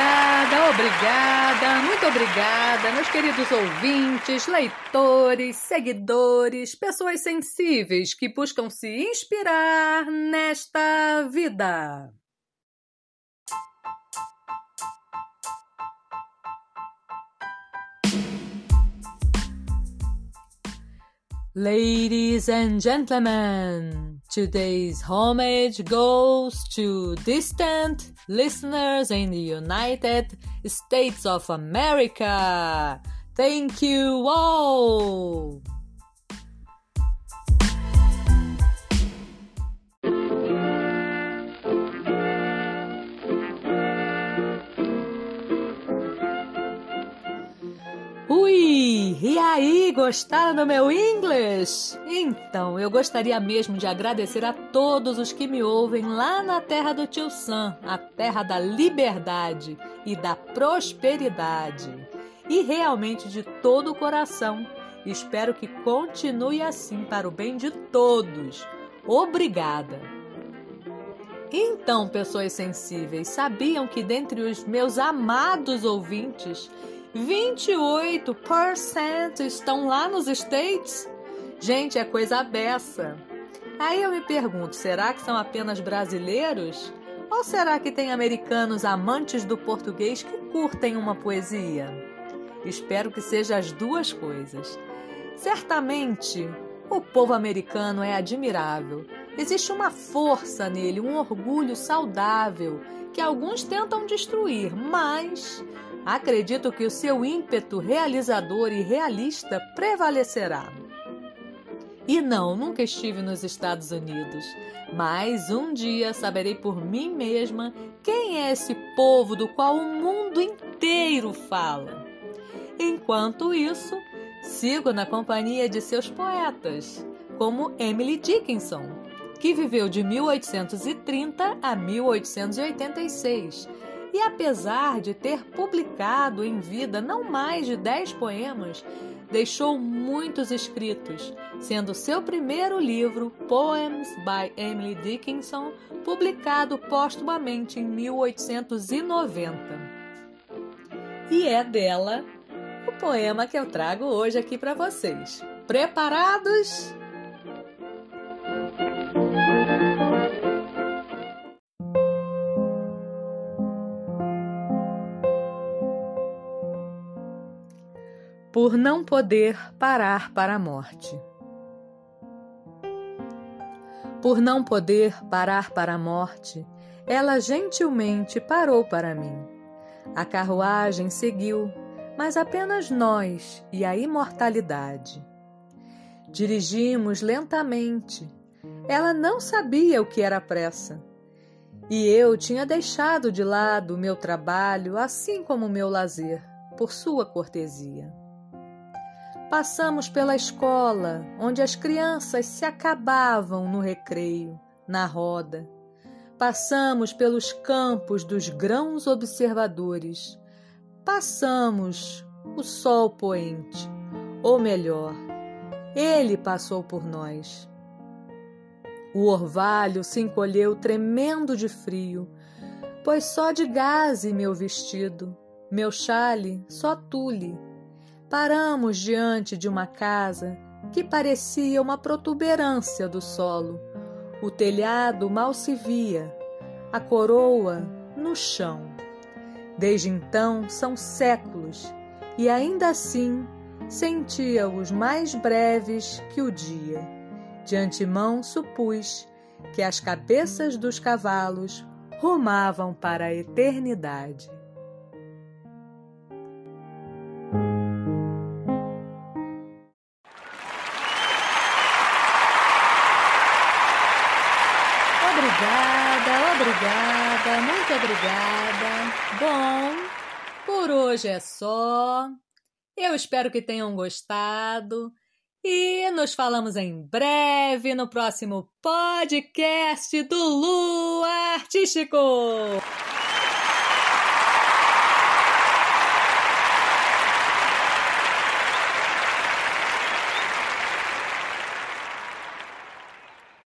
Obrigada, obrigada, muito obrigada, meus queridos ouvintes, leitores, seguidores, pessoas sensíveis que buscam se inspirar nesta vida. Ladies and gentlemen, today's homage goes to distant listeners in the United States of America. Thank you all! Aí, gostaram do meu inglês? Então, eu gostaria mesmo de agradecer a todos os que me ouvem lá na terra do tio Sam, a terra da liberdade e da prosperidade. E realmente de todo o coração, espero que continue assim para o bem de todos. Obrigada! Então, pessoas sensíveis, sabiam que dentre os meus amados ouvintes 28% estão lá nos States? Gente, é coisa beça. Aí eu me pergunto, será que são apenas brasileiros? Ou será que tem americanos amantes do português que curtem uma poesia? Espero que seja as duas coisas. Certamente, o povo americano é admirável. Existe uma força nele, um orgulho saudável que alguns tentam destruir, mas acredito que o seu ímpeto realizador e realista prevalecerá. E não, nunca estive nos Estados Unidos, mas um dia saberei por mim mesma quem é esse povo do qual o mundo inteiro fala. Enquanto isso, sigo na companhia de seus poetas, como Emily Dickinson, que viveu de 1830 a 1886 e apesar de ter publicado em vida não mais de dez poemas, deixou muitos escritos, sendo seu primeiro livro, Poems by Emily Dickinson, publicado postumamente em 1890. E é dela o poema que eu trago hoje aqui para vocês. Preparados? Por não poder parar para a morte. Por não poder parar para a morte, ela gentilmente parou para mim. A carruagem seguiu, mas apenas nós e a imortalidade. Dirigimos lentamente. Ela não sabia o que era pressa. E eu tinha deixado de lado o meu trabalho, assim como o meu lazer, por sua cortesia. Passamos pela escola, onde as crianças se acabavam no recreio, na roda. Passamos pelos campos dos grãos observadores. Passamos o sol poente, ou melhor, ele passou por nós. O orvalho se encolheu tremendo de frio, pois só de gaze meu vestido, meu chale só tule Paramos diante de uma casa que parecia uma protuberância do solo. O telhado mal se via, a coroa no chão. Desde então são séculos, e ainda assim sentia-os mais breves que o dia. De antemão supus que as cabeças dos cavalos rumavam para a eternidade. Obrigada, obrigada, muito obrigada. Bom, por hoje é só. Eu espero que tenham gostado. E nos falamos em breve no próximo podcast do Lu Artístico.